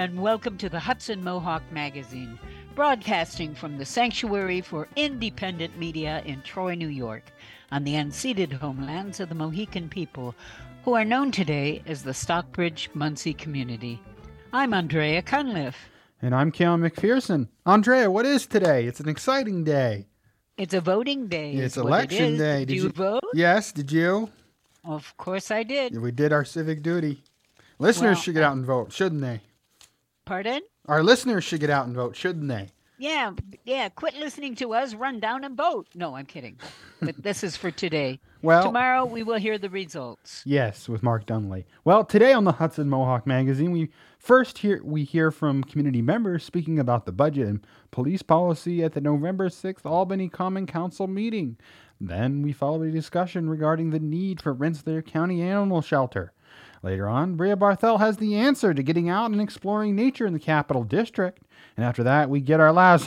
and welcome to the Hudson Mohawk Magazine, broadcasting from the Sanctuary for Independent Media in Troy, New York, on the unceded homelands of the Mohican people, who are known today as the Stockbridge Munsee community. I'm Andrea Cunliffe. And I'm Keon McPherson. Andrea, what is today? It's an exciting day. It's a voting day. It's election it day. Did, Did you, you- vote? Yes, did you? Of course I did. We did our civic duty. Listeners Well, should get out and vote, shouldn't they? Pardon? Our listeners should get out and vote, shouldn't they? Yeah, yeah. Quit listening to us. Run down and vote. No, I'm kidding. But this is for today. Well, Tomorrow we will hear the results. yes, with Mark Dunley. Well, today on the Hudson Mohawk Magazine, we first hear we hear from community members speaking about the budget and police policy at the November 6th Albany Common Council meeting. Then we follow a discussion regarding the need for Rensselaer County Animal Shelter. Later on, Brea Barthel has the answer to getting out and exploring nature in the Capital District. And after that, we get our laughs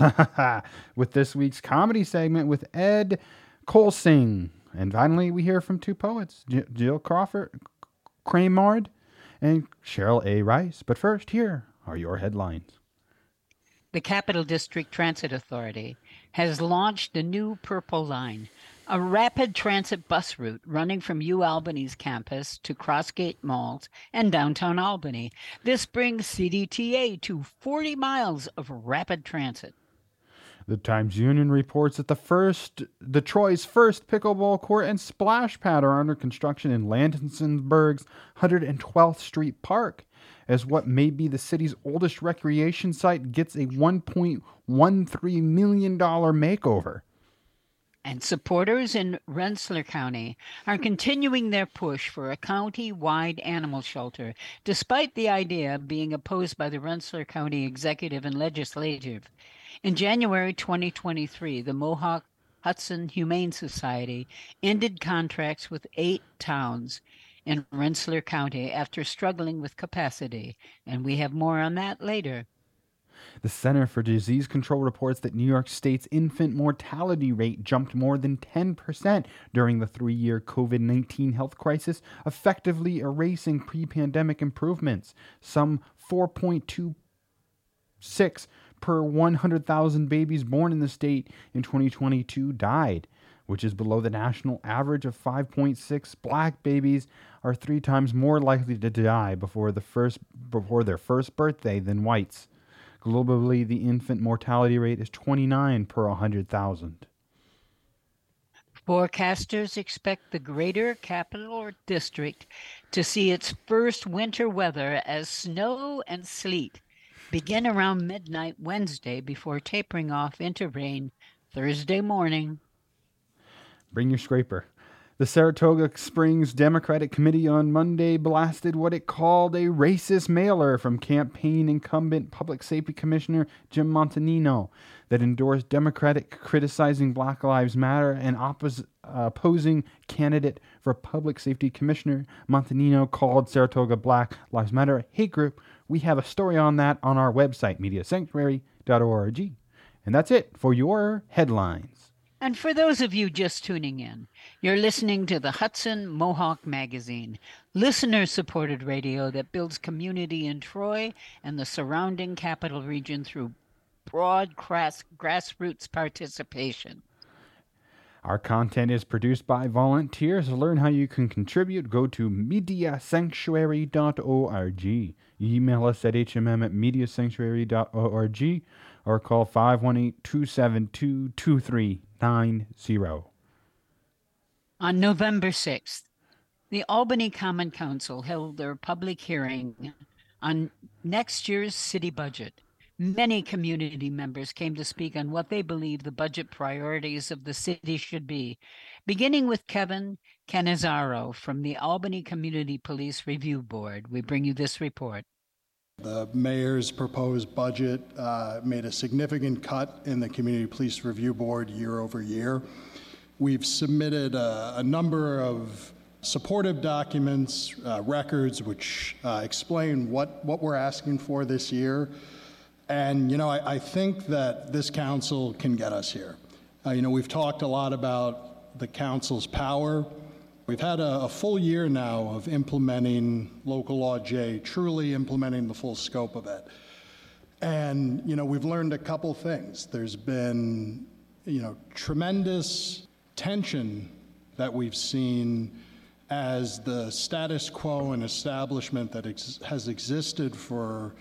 with this week's comedy segment with Ed Kulseng. And finally, we hear from two poets, Jill Crawford, Crammond, and Cheryl A. Rice. But first, here are your headlines. The Capital District Transit Authority has launched the new Purple Line, a rapid transit bus route running from U Albany's campus to Crossgates Mall and downtown Albany. This brings CDTA to 40 miles of rapid transit. The Times Union reports that the first, the Troy's first pickleball court and splash pad are under construction in Lansingburgh's 112th Street Park, as what may be the city's oldest recreation site gets a 1.13 million dollar makeover. And supporters in Rensselaer County are continuing their push for a county wide animal shelter, despite the idea being opposed by the Rensselaer County Executive and Legislative. In January 2023, the Mohawk Hudson Humane Society ended contracts with eight towns in Rensselaer County after struggling with capacity, and we have more on that later. The Center for Disease Control reports that New York State's infant mortality rate jumped more than 10% during the three year COVID 19 health crisis, effectively erasing pre pandemic improvements. Some 4.26 per 100,000 babies born in the state in 2022 died, which is below the national average of 5.6. Black babies are three times more likely to die before, the first, before their first birthday than whites. Globally, the infant mortality rate is 29 per 100,000. Forecasters expect the greater capital or district to see its first winter weather as snow and sleet begin around midnight Wednesday before tapering off into rain Thursday morning. Bring your scraper. The Saratoga Springs Democratic Committee on Monday blasted what it called a racist mailer from campaign incumbent Public Safety Commissioner Jim Montanino that endorsed Democratic criticizing Black Lives Matter and oppos- opposing candidate for Public Safety Commissioner. Montanino called Saratoga Black Lives Matter a hate group. We have a story on that on our website, mediasanctuary.org. And that's it for your headlines. And for those of you just tuning in, you're listening to the Hudson Mohawk Magazine, listener supported radio that builds community in Troy and the surrounding capital region through broad grass, grassroots participation. Our content is produced by volunteers. Learn how you can contribute, go to mediasanctuary.org. Email us at hmm at mediasanctuary.org or call 518 272 2390. On November 6th, the Albany Common Council held their public hearing on next year's city budget. Many community members came to speak on what they believe the budget priorities of the city should be, beginning with Kevin Canizaro from the Albany Community Police Review Board. We bring you this report. The mayor's proposed budget uh, made a significant cut in the Community Police Review Board year over year. We've submitted a, a number of supportive documents, uh, records, which uh, explain what, what we're asking for this year. And, you know, I, I think that this council can get us here. Uh, you know, we've talked a lot about the council's power We've had a, full year now of implementing local law J, truly implementing the full scope of it. And, you know, we've learned a couple things. There's been, you know, tremendous tension that we've seen as the status quo and establishment that ex- has existed for,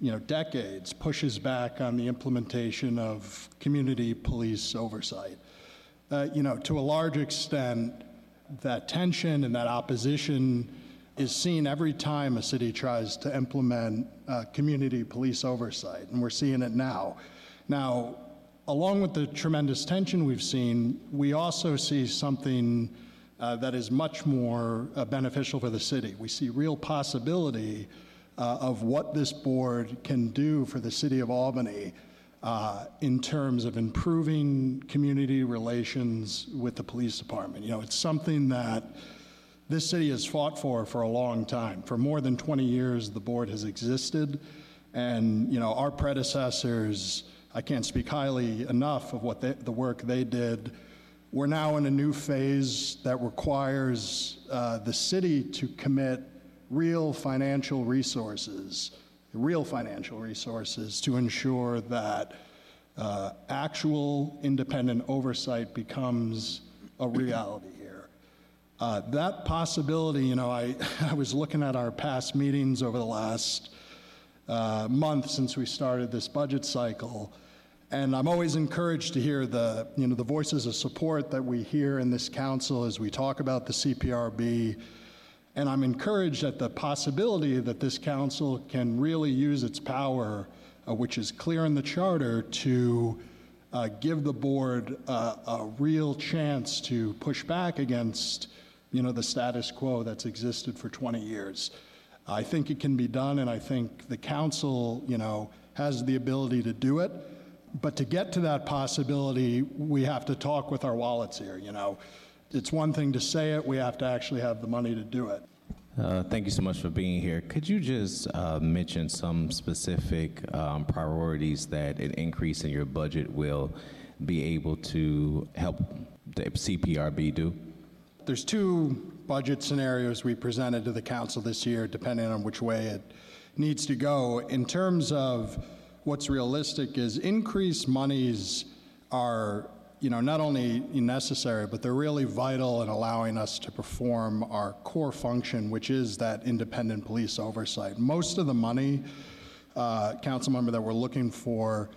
you know, decades pushes back on the implementation of community police oversight. Uh, you know, to a large extent, that tension and that opposition is seen every time a city tries to implement uh, community police oversight, and we're seeing it now. Now, along with the tremendous tension we've seen, we also see something uh, that is much more uh, beneficial for the city. We see real possibility uh, of what this board can do for the city of Albany in terms of improving community relations with the police department. You know, it's something that this city has fought for for a long time. For more than 20 years, the board has existed, and you know, our predecessors. I can't speak highly enough of what they, the work they did. We're now in a new phase that requires uh, the city to commit real financial resources real financial resources to ensure that uh, actual independent oversight becomes a reality here. Uh, that possibility, you know, I, I was looking at our past meetings over the last uh, month since we started this budget cycle, and I'm always encouraged to hear the, you know, the voices of support that we hear in this council as we talk about the CPRB and I'm encouraged at the possibility that this council can really use its power, uh, which is clear in the charter, to uh, give the board uh, a real chance to push back against, you know, the status quo that's existed for 20 years. I think it can be done, and I think the council, you know, has the ability to do it. But to get to that possibility, we have to talk with our wallets here, you know it's one thing to say it, we have to actually have the money to do it. Uh, thank you so much for being here. Could you just uh, mention some specific um, priorities that an increase in your budget will be able to help the CPRB do? There's two budget scenarios we presented to the council this year, depending on which way it needs to go. In terms of what's realistic, is increased monies are you know, not only necessary, but they're really vital in allowing us to perform our core function, which is that independent police oversight. Most of the money, uh, council member, that we're looking for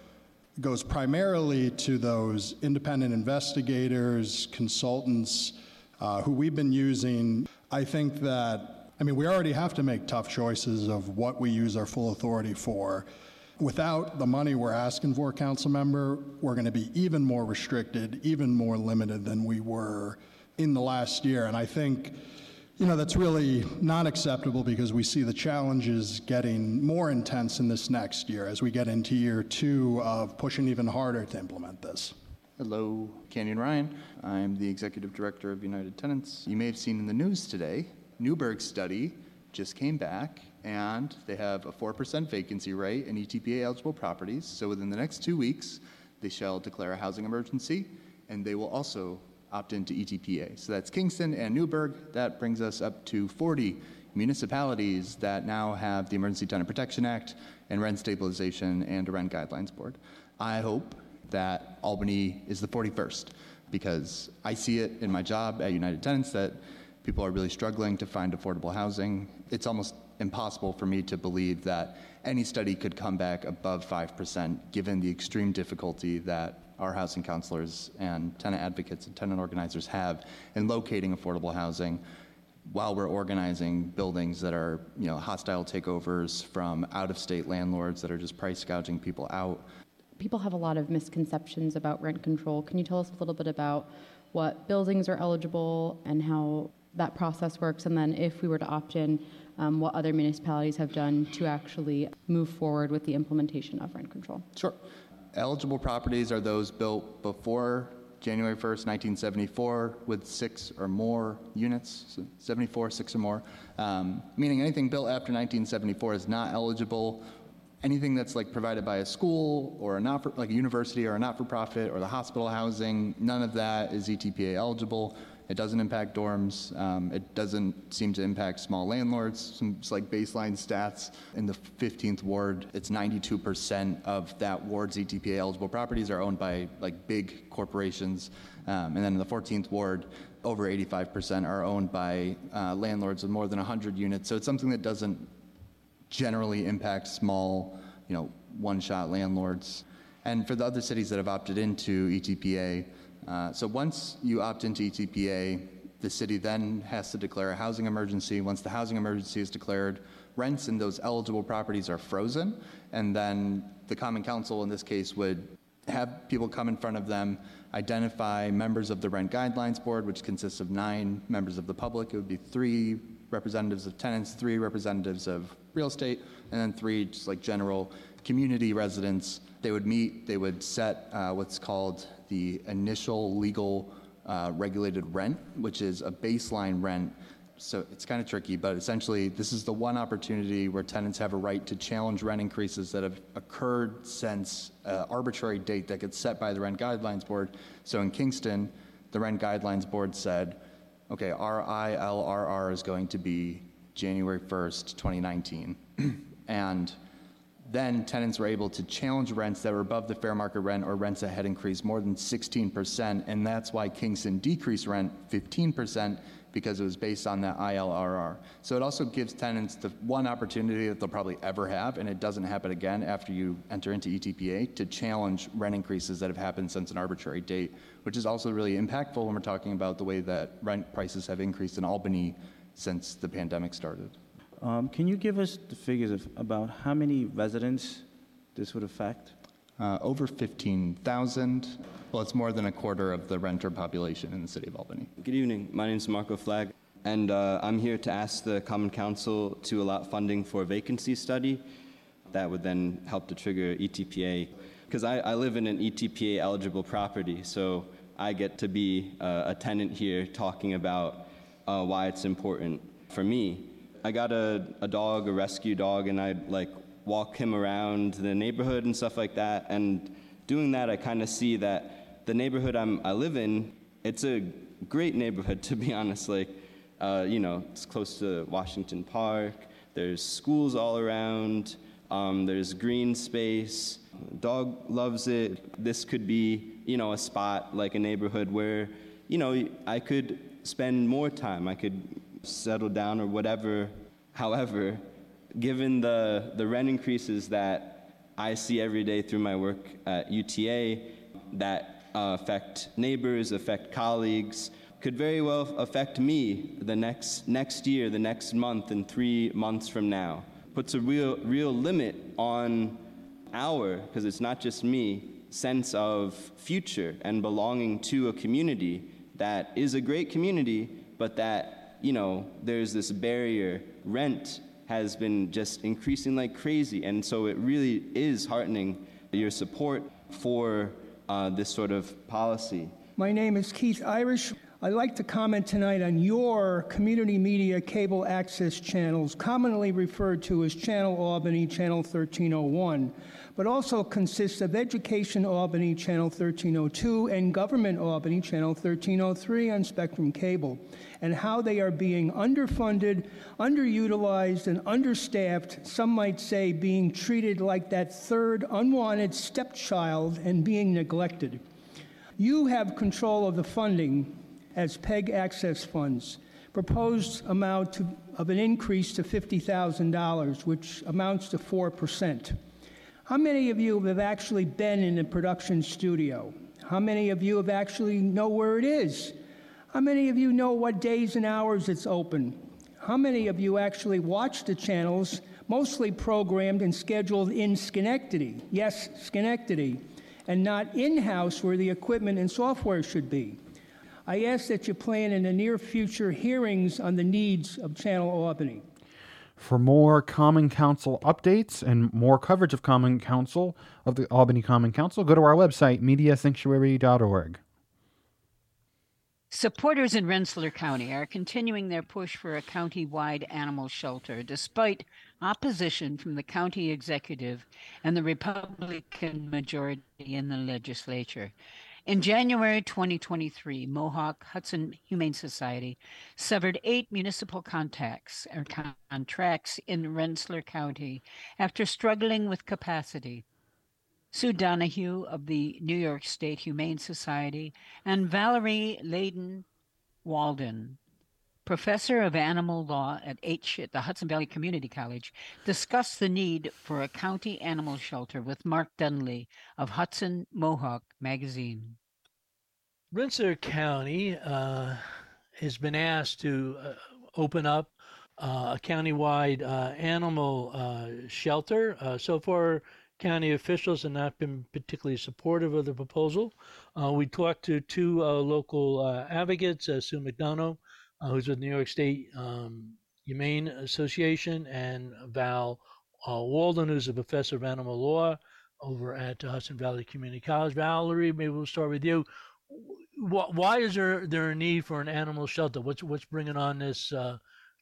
goes primarily to those independent investigators, consultants, uh, who we've been using. I think that, I mean, we already have to make tough choices of what we use our full authority for without the money we're asking for, council member, we're going to be even more restricted, even more limited than we were in the last year. And I think, you know, that's really not acceptable because we see the challenges getting more intense in this next year as we get into year two of pushing even harder to implement this. Hello, Canyon Ryan. I'm the executive director of United Tenants. You may have seen in the news today, Newburgh study just came back and they have a 4% vacancy rate in ETPA eligible properties. So within the next two weeks, they shall declare a housing emergency and they will also opt into ETPA. So that's Kingston and Newburgh. That brings us up to 40 municipalities that now have the Emergency Tenant Protection Act and Rent Stabilization and a Rent Guidelines Board. I hope that Albany is the 41st because I see it in my job at United Tenants that people are really struggling to find affordable housing. It's almost impossible for me to believe that any study could come back above 5% given the extreme difficulty that our housing counselors and tenant advocates and tenant organizers have in locating affordable housing while we're organizing buildings that are, you know, hostile takeovers from out-of-state landlords that are just price gouging people out. People have a lot of misconceptions about rent control. Can you tell us a little bit about what buildings are eligible and how that process works? And then if we were to opt in, um, what other municipalities have done to actually move forward with the implementation of rent control. Sure. Eligible properties are those built before January 1st, 1974, with six or more units, so 74, six or more, um, meaning anything built after 1974 is not eligible anything that's like provided by a school or a not for, like a university or a not-for-profit or the hospital housing, none of that is ETPA eligible. It doesn't impact dorms. Um, it doesn't seem to impact small landlords. Some like baseline stats in the 15th ward, it's 92% of that ward's ETPA eligible properties are owned by like big corporations. Um, and then in the 14th ward, over 85% are owned by uh, landlords with more than 100 units. So it's something that doesn't generally impact small, you know, one-shot landlords. And for the other cities that have opted into ETPA, uh, so once you opt into ETPA, the city then has to declare a housing emergency. Once the housing emergency is declared, rents in those eligible properties are frozen, and then the Common Council in this case would have people come in front of them, identify members of the Rent Guidelines Board, which consists of nine members of the public. It would be three representatives of tenants, three representatives of real estate, and then three just like general community residents. They would meet, they would set uh, what's called the initial legal uh, regulated rent, which is a baseline rent. So it's kind of tricky, but essentially, this is the one opportunity where tenants have a right to challenge rent increases that have occurred since an arbitrary date that gets set by the Rent Guidelines Board. So in Kingston, the Rent Guidelines Board said, okay, our ILRR is going to be January 1st, 2019. and then tenants were able to challenge rents that were above the fair market rent or rents that had increased more than 16%. And that's why Kingston decreased rent 15% because it was based on that ILRR. So it also gives tenants the one opportunity that they'll probably ever have, and it doesn't happen again after you enter into ETPA, to challenge rent increases that have happened since an arbitrary date, which is also really impactful when we're talking about the way that rent prices have increased in Albany since the pandemic started. Um, can you give us the figures of about how many residents this would affect? Uh, over 15,000. Well, it's more than a quarter of the renter population in the city of Albany. Good evening. My name is Marco Flag, and uh, I'm here to ask the Common Council to allot funding for a vacancy study that would then help to trigger ETPA. Because I, I, live in an ETPA eligible property, so I get to be uh, a tenant here talking about uh, why it's important for me. I got a, a dog, a rescue dog, and I'd like walk him around the neighborhood and stuff like that. And doing that, I kind of see that the neighborhood I'm, I live in, it's a great neighborhood, to be honest. Like, uh, you know, it's close to Washington Park. There's schools all around. Um, there's green space. Dog loves it. This could be, you know, a spot like a neighborhood where, you know, I could spend more time. I could settle down or whatever. However, given the, the rent increases that I see every day through my work at UTA that uh, affect neighbors, affect colleagues, could very well affect me the next, next year, the next month, and three months from now. Puts a real, real limit on our, because it's not just me, sense of future and belonging to a community that is a great community, but that, you know, there's this barrier. Rent has been just increasing like crazy. And so it really is heartening your support for uh, this sort of policy. My name is Keith Irish. I'd like to comment tonight on your community media cable access channels, commonly referred to as Channel Albany, Channel 1301 but also consists of Education Albany Channel 1302 and Government Albany Channel 1303 on Spectrum Cable, and how they are being underfunded, underutilized, and understaffed, some might say being treated like that third unwanted stepchild and being neglected. You have control of the funding as PEG access funds. Proposed amount to, of an increase to $50,000, which amounts to 4%. How many of you have actually been in a production studio? How many of you have actually know where it is? How many of you know what days and hours it's open? How many of you actually watch the channels, mostly programmed and scheduled in Schenectady? Yes, Schenectady, and not in house where the equipment and software should be. I ask that you plan in the near future hearings on the needs of Channel Albany. For more Common Council updates and more coverage of Common Council, of the Albany Common Council, go to our website, mediasanctuary.org. Supporters in Rensselaer County are continuing their push for a county-wide animal shelter despite opposition from the county executive and the Republican majority in the legislature. In January 2023, Mohawk Hudson Humane Society severed eight municipal contacts or contracts in Rensselaer County after struggling with capacity. Sue Donahue of the New York State Humane Society, and Valerie Layden Walden, professor of animal law at H at the Hudson Valley Community College, discussed the need for a county animal shelter with Mark Dunley of Hudson Mohawk magazine. Rensselaer County uh, has been asked to uh, open up uh, a countywide uh, animal uh, shelter. Uh, so far, county officials have not been particularly supportive of the proposal. we talked to two local advocates, Sue McDonough, who's with New York State um, Humane Association, and Val Walden, who's a professor of animal law over at Hudson Valley Community College. Valerie, maybe we'll start with you why is there there a need for an animal shelter? What's what's bringing on this uh,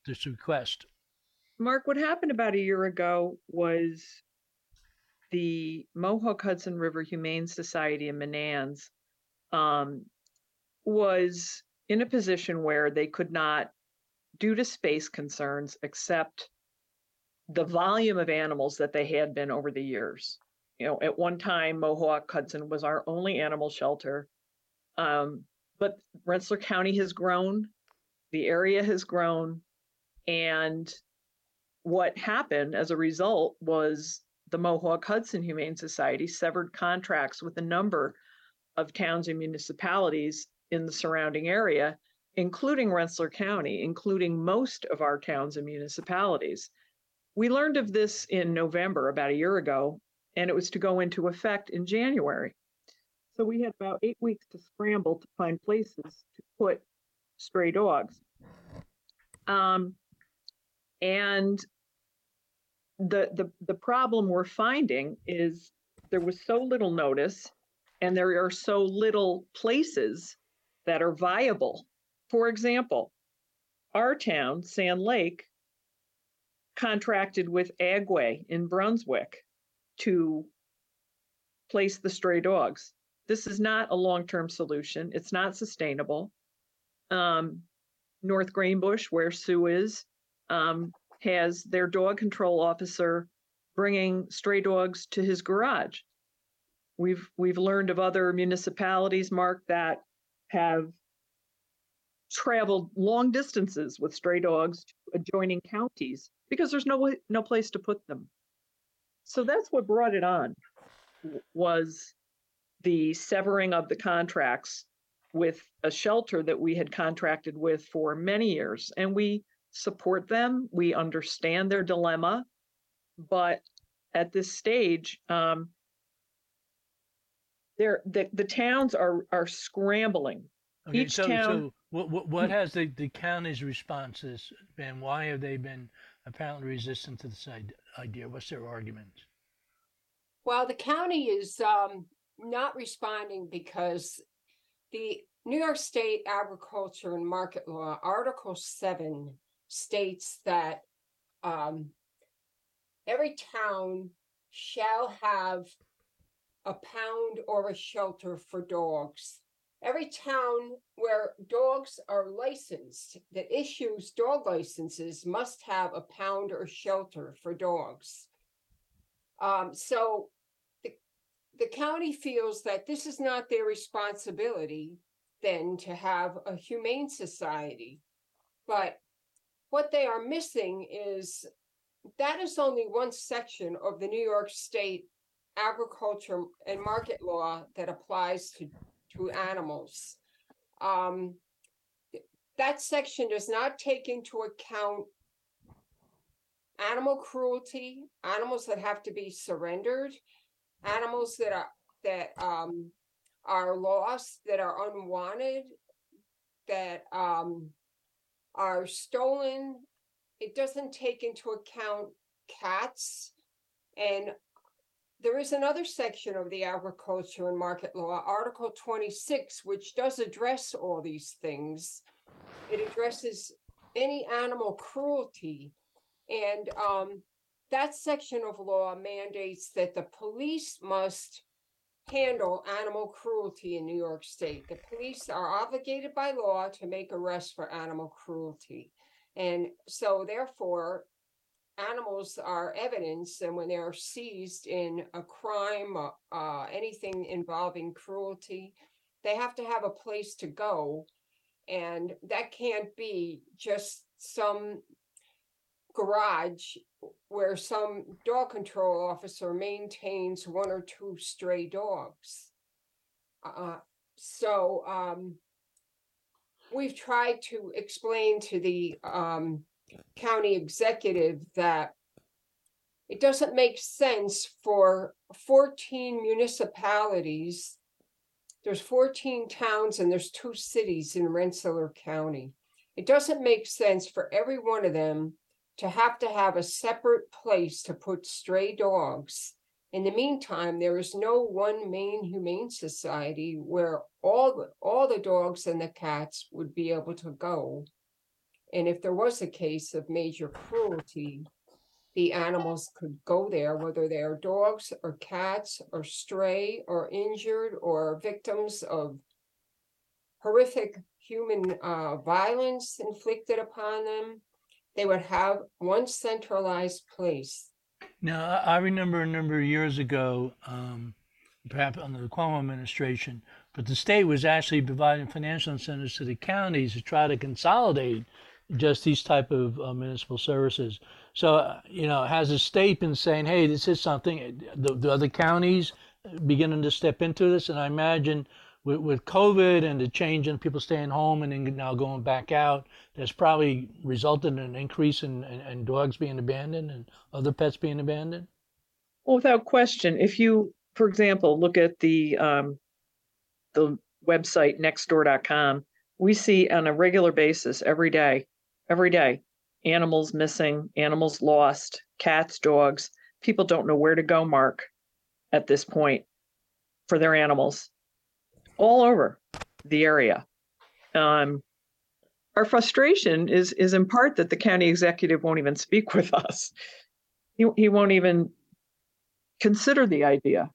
this request? Mark, what happened about a year ago was the Mohawk Hudson River Humane Society in Menands um, was in a position where they could not, due to space concerns, accept the volume of animals that they had been over the years. You know, at one time, Mohawk Hudson was our only animal shelter um, but Rensselaer County has grown, the area has grown, and what happened as a result was the Mohawk Hudson Humane Society severed contracts with a number of towns and municipalities in the surrounding area, including Rensselaer County, including most of our towns and municipalities. We learned of this in November, about a year ago, and it was to go into effect in January. So we had about eight weeks to scramble to find places to put stray dogs. Um, and the, the the problem we're finding is there was so little notice and there are so little places that are viable. For example, our town, Sand Lake, contracted with Agway in Brunswick to place the stray dogs. This is not a long-term solution. It's not sustainable. Um, North Greenbush, where Sue is, um, has their dog control officer bringing stray dogs to his garage. We've we've learned of other municipalities, Mark, that have traveled long distances with stray dogs to adjoining counties because there's no no place to put them. So that's what brought it on was the severing of the contracts with a shelter that we had contracted with for many years. And we support them, we understand their dilemma. But at this stage, um, the, the towns are, are scrambling. Okay, Each so, town. So what, what, what has the, the county's responses been? Why have they been apparently resistant to this idea? What's their argument? Well, the county is um, not responding because the New York State Agriculture and Market Law, Article 7, states that um, every town shall have a pound or a shelter for dogs. Every town where dogs are licensed that issues dog licenses must have a pound or shelter for dogs. Um, so the county feels that this is not their responsibility then to have a humane society. But what they are missing is that is only one section of the New York State agriculture and market law that applies to, to animals. Um, that section does not take into account animal cruelty, animals that have to be surrendered, animals that are that um are lost, that are unwanted, that um are stolen. It doesn't take into account cats and there is another section of the agriculture and market law, Article twenty-six, which does address all these things. It addresses any animal cruelty. And um, that section of law mandates that the police must handle animal cruelty in New York State. The police are obligated by law to make arrests for animal cruelty. And so therefore, animals are evidence and when they're seized in a crime, uh, uh, anything involving cruelty, they have to have a place to go. And that can't be just some garage where some dog control officer maintains one or two stray dogs. Uh, so, um, we've tried to explain to the, um, county executive that it doesn't make sense for fourteen municipalities. There's fourteen towns and there's two cities in Rensselaer County. It doesn't make sense for every one of them to have to have a separate place to put stray dogs. In the meantime, there is no one main humane society where all the, all the dogs and the cats would be able to go. And if there was a case of major cruelty, the animals could go there, whether they are dogs or cats or stray or injured or victims of horrific human uh, violence inflicted upon them. They would have one centralized place. Now, I remember a number of years ago, um, perhaps under the Cuomo administration, but the state was actually providing financial incentives to the counties to try to consolidate just these type of uh, municipal services. So, uh, you know, has the state been saying, hey, this is something, the, the other counties beginning to step into this? And I imagine with, with COVID and the change in people staying home and then now going back out, that's probably resulted in an increase in, in, in dogs being abandoned and other pets being abandoned. Well, without question, if you, for example, look at the um, the website nextdoor.com, we see on a regular basis every day, every day, animals missing, animals lost, cats, dogs. People don't know where to go, Mark, at this point for their animals all over the area. Um, our frustration is is in part that the county executive won't even speak with us. He, he won't even consider the idea.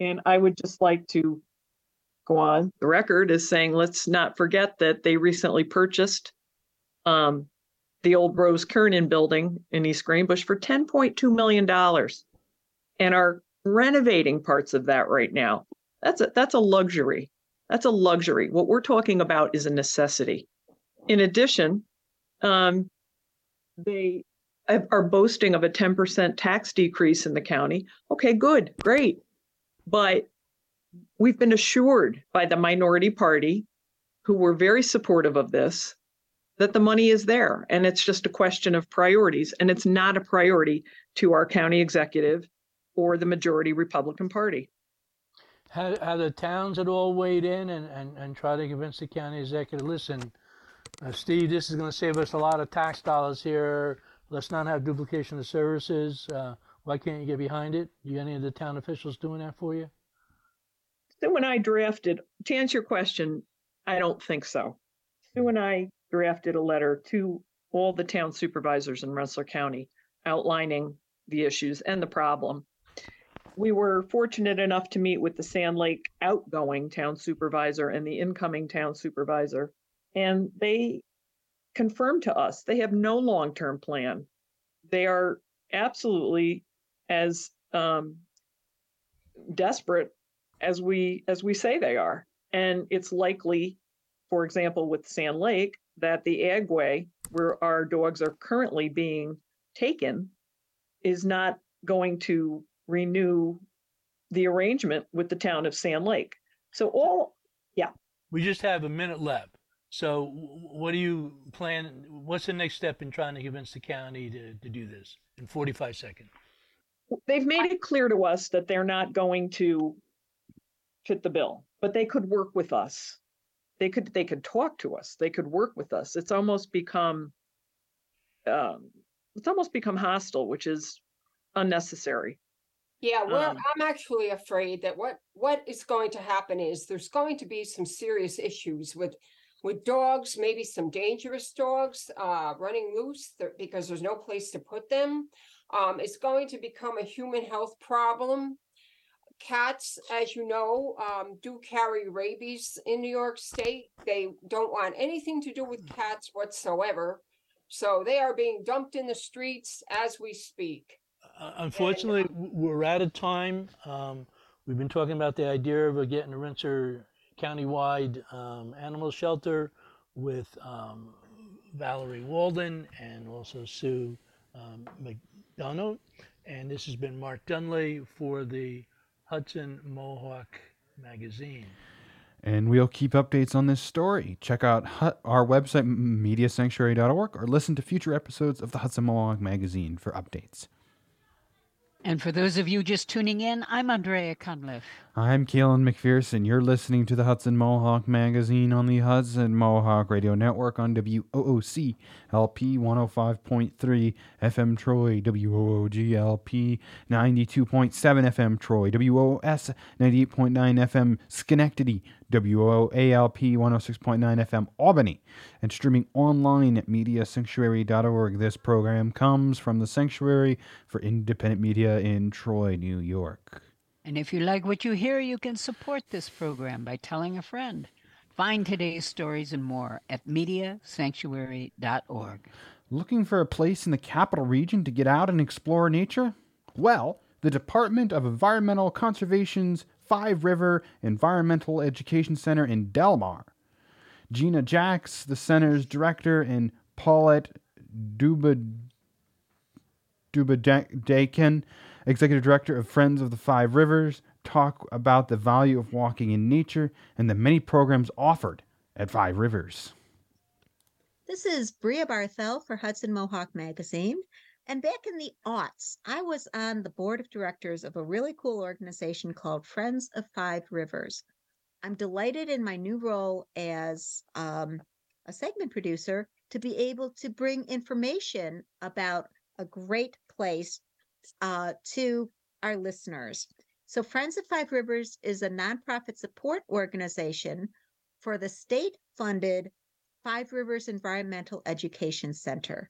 And I would just like to go on the record as saying let's not forget that they recently purchased um, the old Rose Kernan building in East Greenbush for $10.2 million and are renovating parts of that right now. That's a that's a luxury. That's a luxury. What we're talking about is a necessity. In addition, um, they are boasting of a 10% tax decrease in the county. Okay, good, great. But we've been assured by the minority party, who were very supportive of this, that the money is there. And it's just a question of priorities. And it's not a priority to our county executive or the majority Republican Party. Have the towns at all weighed in and, and, and try to convince the county executive, listen, uh, Steve, this is going to save us a lot of tax dollars here. Let's not have duplication of services. Uh, why can't you get behind it? You any of the town officials doing that for you? So when I drafted, to answer your question, I don't think so. Sue and I drafted a letter to all the town supervisors in Rensselaer County outlining the issues and the problem. We were fortunate enough to meet with the Sand Lake outgoing town supervisor and the incoming town supervisor, and they confirmed to us they have no long-term plan. They are absolutely as um, desperate as we as we say they are, and it's likely, for example, with Sand Lake, that the Agway, where our dogs are currently being taken, is not going to renew the arrangement with the town of Sand Lake. So all, yeah. We just have a minute left. So what do you plan? What's the next step in trying to convince the county to, to do this in 45 seconds? They've made it clear to us that they're not going to fit the bill, but they could work with us. They could they could talk to us. They could work with us. It's almost become um, it's almost become hostile, which is unnecessary. Yeah, well, Um, I'm actually afraid that what what is going to happen is there's going to be some serious issues with with dogs, maybe some dangerous dogs uh running loose there, because there's no place to put them. Um, it's going to become a human health problem. Cats, as you know, um, do carry rabies in New York State. They don't want anything to do with cats whatsoever. So they are being dumped in the streets as we speak. Uh, Unfortunately, w- we're out of time. Um, we've been talking about the idea of uh, getting a Rensselaer county-wide um, animal shelter with um, Valerie Walden and also Sue um, McDonough. And this has been Mark Dunley for the Hudson Mohawk Magazine. And we'll keep updates on this story. Check out our website, mediasanctuary.org, or listen to future episodes of the Hudson Mohawk Magazine for updates. And for those of you just tuning in, I'm Andrea Cunliffe. I'm Kalen McPherson. You're listening to the Hudson Mohawk Magazine on the Hudson Mohawk Radio Network on WOOC LP 105.3 FM Troy, WOOG LP 92.7 FM Troy, WOS 98.9 FM Schenectady, WOALP 106.9 FM Albany, and streaming online at mediasanctuary.org. This program comes from the Sanctuary for Independent Media in Troy, New York. And if you like what you hear, you can support this program by telling a friend. Find today's stories and more at mediasanctuary.org. Looking for a place in the capital region to get out and explore nature? Well, the Department of Environmental Conservation's Five River Environmental Education Center in Delmar. Gina Jacks, the center's director, and Paulette Dubad Dubadakin, executive director of Friends of the Five Rivers, talk about the value of walking in nature and the many programs offered at Five Rivers. This is Brea Barthel for Hudson Mohawk Magazine. And back in the aughts, I was on the board of directors of a really cool organization called Friends of Five Rivers. I'm delighted in my new role as um, a segment producer to be able to bring information about a great place uh, to our listeners. So, Friends of Five Rivers is a nonprofit support organization for the state funded Five Rivers Environmental Education Center.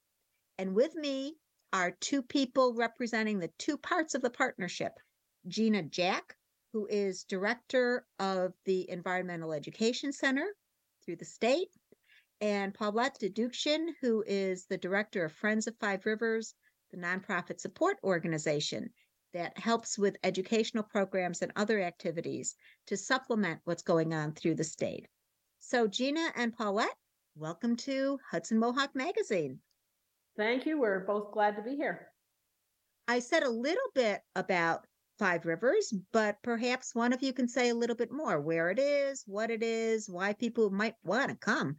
And with me are two people representing the two parts of the partnership Gina Jack, who is director of the Environmental Education Center through the state, and Paulette Deduction, who is the director of Friends of Five Rivers, the nonprofit support organization that helps with educational programs and other activities to supplement what's going on through the state. So, Gina and Paulette, welcome to Hudson Mohawk Magazine. Thank you. We're both glad to be here. I said a little bit about Five Rivers, but perhaps one of you can say a little bit more where it is, what it is, why people might want to come.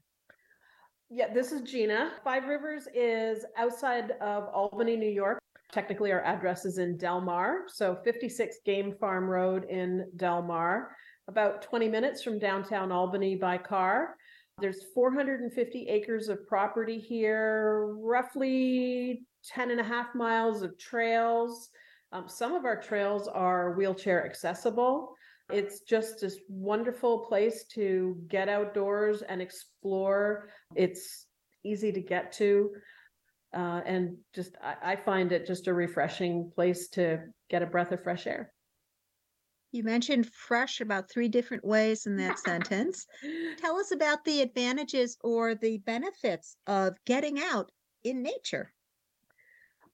Yeah, this is Gina. Five Rivers is outside of Albany, New York. Technically, our address is in Delmar. So 56 Game Farm Road in Delmar, about 20 minutes from downtown Albany by car. There's 450 acres of property here, roughly 10 and a half miles of trails. Um, some of our trails are wheelchair accessible. It's just this wonderful place to get outdoors and explore. It's easy to get to. Uh, and just, I, I find it just a refreshing place to get a breath of fresh air. You mentioned fresh about three different ways in that sentence. Tell us about the advantages or the benefits of getting out in nature.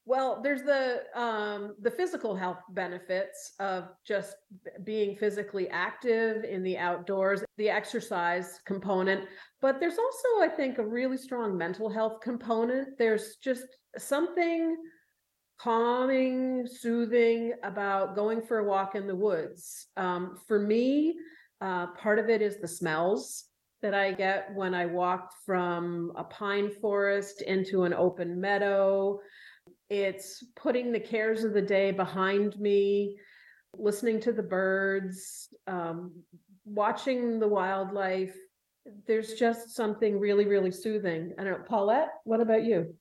Well, there's the um, the physical health benefits of just being physically active in the outdoors, the exercise component, but there's also, I think, a really strong mental health component. There's just something calming, soothing about going for a walk in the woods. Um, for me, uh, part of it is the smells that I get when I walk from a pine forest into an open meadow. It's putting the cares of the day behind me, listening to the birds, um, watching the wildlife. There's just something really, really soothing. I don't know, Paulette, what about you?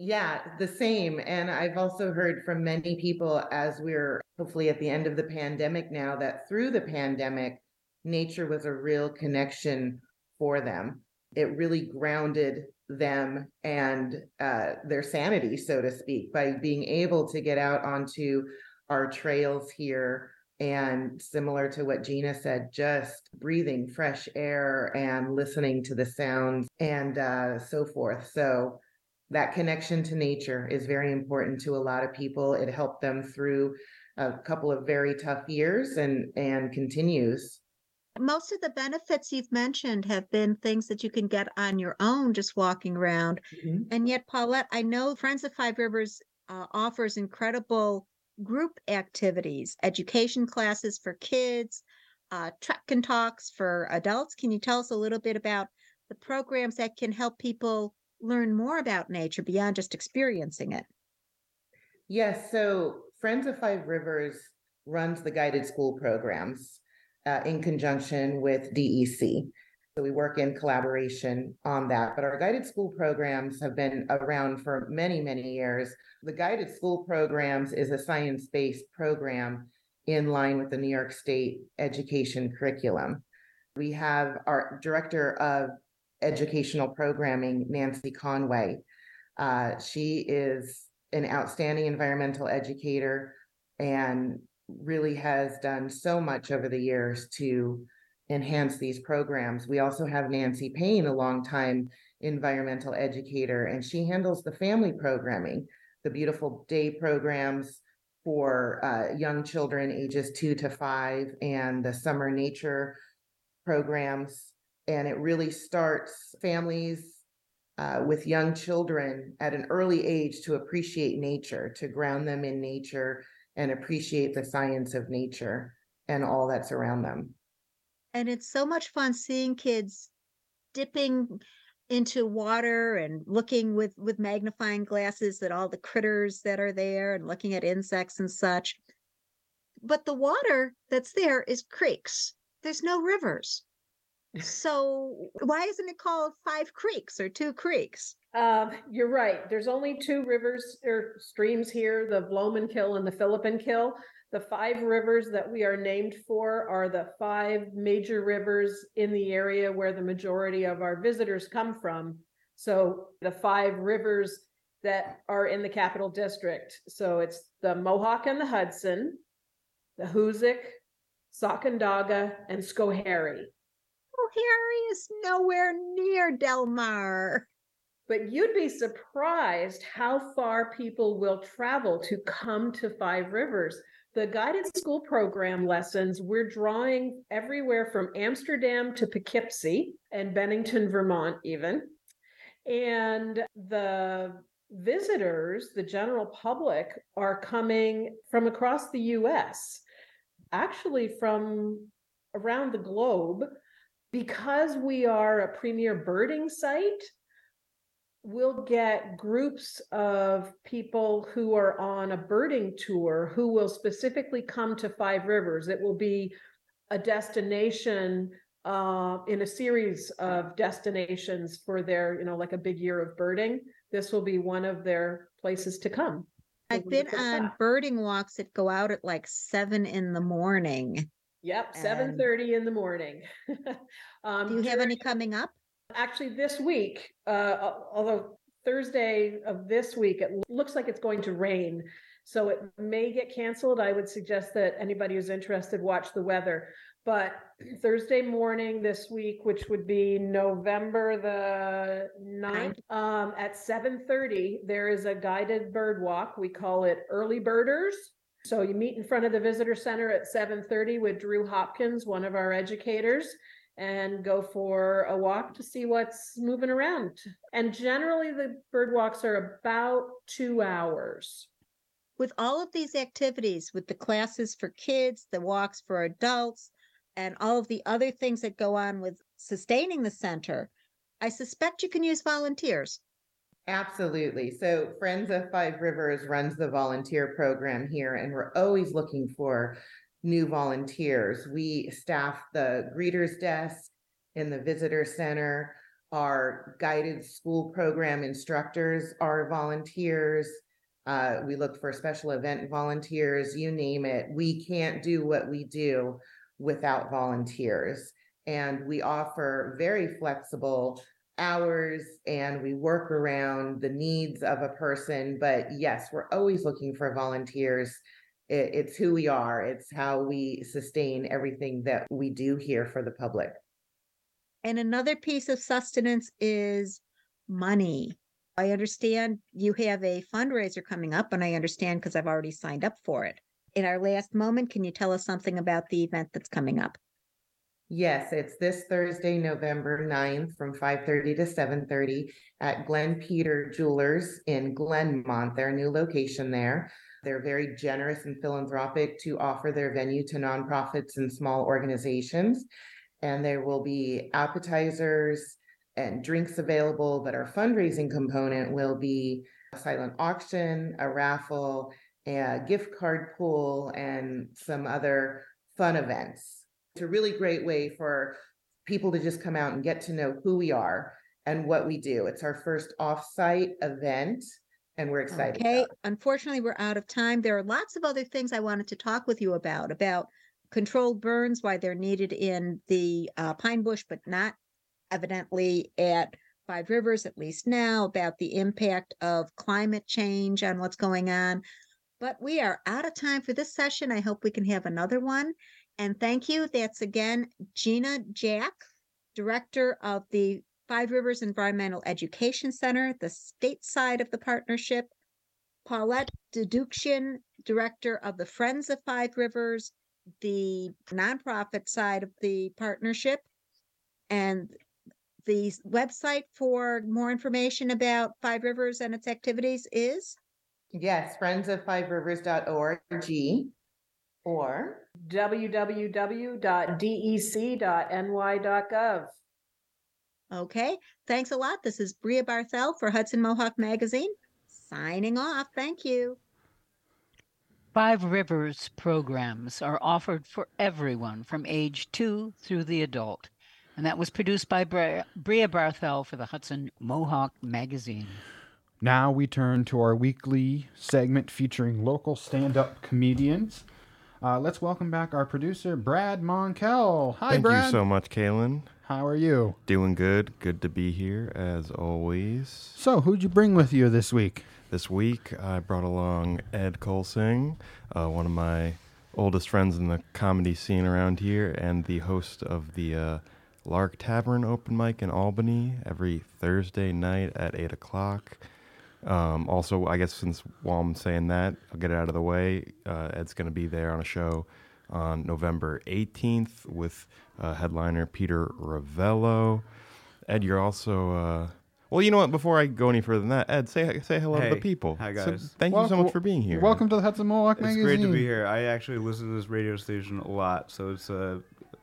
Yeah, the same. And I've also heard from many people as we're hopefully at the end of the pandemic now that through the pandemic, nature was a real connection for them. It really grounded them and uh, their sanity, so to speak, by being able to get out onto our trails here and similar to what Gina said, just breathing fresh air and listening to the sounds and uh, so forth. So that connection to nature is very important to a lot of people. It helped them through a couple of very tough years and and continues. Most of the benefits you've mentioned have been things that you can get on your own just walking around. Mm-hmm. And yet, Paulette, I know Friends of Five Rivers uh, offers incredible group activities, education classes for kids, uh, trek and talks for adults. Can you tell us a little bit about the programs that can help people learn more about nature beyond just experiencing it? Yes, so Friends of Five Rivers runs the guided school programs uh, in conjunction with DEC. So we work in collaboration on that. But our guided school programs have been around for many, many years. The guided school programs is a science based program in line with the New York State education curriculum. We have our director of educational programming, Nancy Conway. Uh, she is an outstanding environmental educator and really has done so much over the years to enhance these programs. We also have Nancy Payne, a longtime environmental educator, and she handles the family programming, the beautiful day programs for uh, young children ages two to five, and the summer nature programs and it really starts families uh, with young children at an early age to appreciate nature, to ground them in nature and appreciate the science of nature and all that's around them. And it's so much fun seeing kids dipping into water and looking with with magnifying glasses at all the critters that are there and looking at insects and such. But the water that's there is creeks. There's no rivers. So why isn't it called Five Creeks or Two Creeks? Uh, you're right. There's only two rivers or streams here, the Bloemenkill and the Philippenkill. The five rivers that we are named for are the five major rivers in the area where the majority of our visitors come from. So the five rivers that are in the capital district. So it's the Mohawk and the Hudson, the Hoosic, Sacandaga, and Schoharie. Harry is nowhere near Delmar. But you'd be surprised how far people will travel to come to Five Rivers. The guided school program lessons, we're drawing everywhere from Amsterdam to Poughkeepsie and Bennington, Vermont, even. And the visitors, the general public, are coming from across the US, actually from around the globe because we are a premier birding site, we'll get groups of people who are on a birding tour who will specifically come to Five Rivers. It will be a destination uh, in a series of destinations for their, you know, like a big year of birding. This will be one of their places to come. I've been on birding walks that go out at like seven in the morning. Yep, seven thirty in the morning. um, Do you have any coming up? Actually, this week, uh, although Thursday of this week, it looks like it's going to rain. So it may get canceled. I would suggest that anybody who's interested watch the weather. But Thursday morning this week, which would be November the 9th, um, at 7:30, there is a guided bird walk. We call it Early Birders. So you meet in front of the visitor center at 7:30 with Drew Hopkins, one of our educators, and go for a walk to see what's moving around. And generally the bird walks are about 2 hours. With all of these activities, with the classes for kids, the walks for adults, and all of the other things that go on with sustaining the center, I suspect you can use volunteers. Absolutely. So Friends of Five Rivers runs the volunteer program here, and we're always looking for new volunteers. We staff the greeters desk in the visitor center. Our guided school program instructors are volunteers. Uh, we look for special event volunteers, you name it. We can't do what we do without volunteers. And we offer very flexible hours and we work around the needs of a person. But yes, we're always looking for volunteers. It, it's who we are, it's how we sustain everything that we do here for the public. And another piece of sustenance is money. I understand you have a fundraiser coming up, and I understand because I've already signed up for it. In our last moment, can you tell us something about the event that's coming up? Yes, it's this Thursday, November 9th from five thirty to seven thirty at Glen Peter Jewelers in Glenmont, their new location there. They're very generous and philanthropic to offer their venue to nonprofits and small organizations. And there will be appetizers and drinks available, but our fundraising component will be a silent auction, a raffle, a gift card pool, and some other fun events. It's a really great way for people to just come out and get to know who we are and what we do. It's our first off-site event and we're excited. Okay, unfortunately, we're out of time. There are lots of other things I wanted to talk with you about, about controlled burns, why they're needed in the uh, pine bush, but not evidently at Five Rivers, at least now, about the impact of climate change on what's going on. But we are out of time for this session. I hope we can have another one. And thank you. That's again Gina Jack, Director of the Five Rivers Environmental Education Center, the state side of the partnership. Paulette Deduction, Director of the Friends of Five Rivers, the nonprofit side of the partnership. And the website for more information about Five Rivers and its activities is? Yes, friends of five rivers.org or www.dec.ny.gov. Okay, thanks a lot. This is Brea Barthel for Hudson Mohawk Magazine, signing off. Thank you. Five Rivers programs are offered for everyone from age two through the adult. And that was produced by Brea, Brea Barthel for the Hudson Mohawk Magazine. Now we turn to our weekly segment featuring local stand up comedians. Uh, let's welcome back our producer, Brad Monkel. Hi, Thank Brad. Thank you so much, Kaylin. How are you? Doing good. Good to be here as always. So, who'd you bring with you this week? This week, I brought along Ed Kulseng, uh, one of my oldest friends in the comedy scene around here, and the host of the uh, Lark Tavern open mic in Albany every Thursday night at 8 o'clock. Um, also, I guess since while I'm saying that, I'll get it out of the way. Uh, Ed's going to be there on a show on November 18th with uh, headliner Peter Ravello. Ed, you're also. Uh, well, you know what? Before I go any further than that, Ed, say say hello to the people. Hi, So guys. thank you so much for being here. Welcome to the Hudson Mohawk It's Magazine. It's great to be here. I actually listen to this radio station a lot, so it's uh,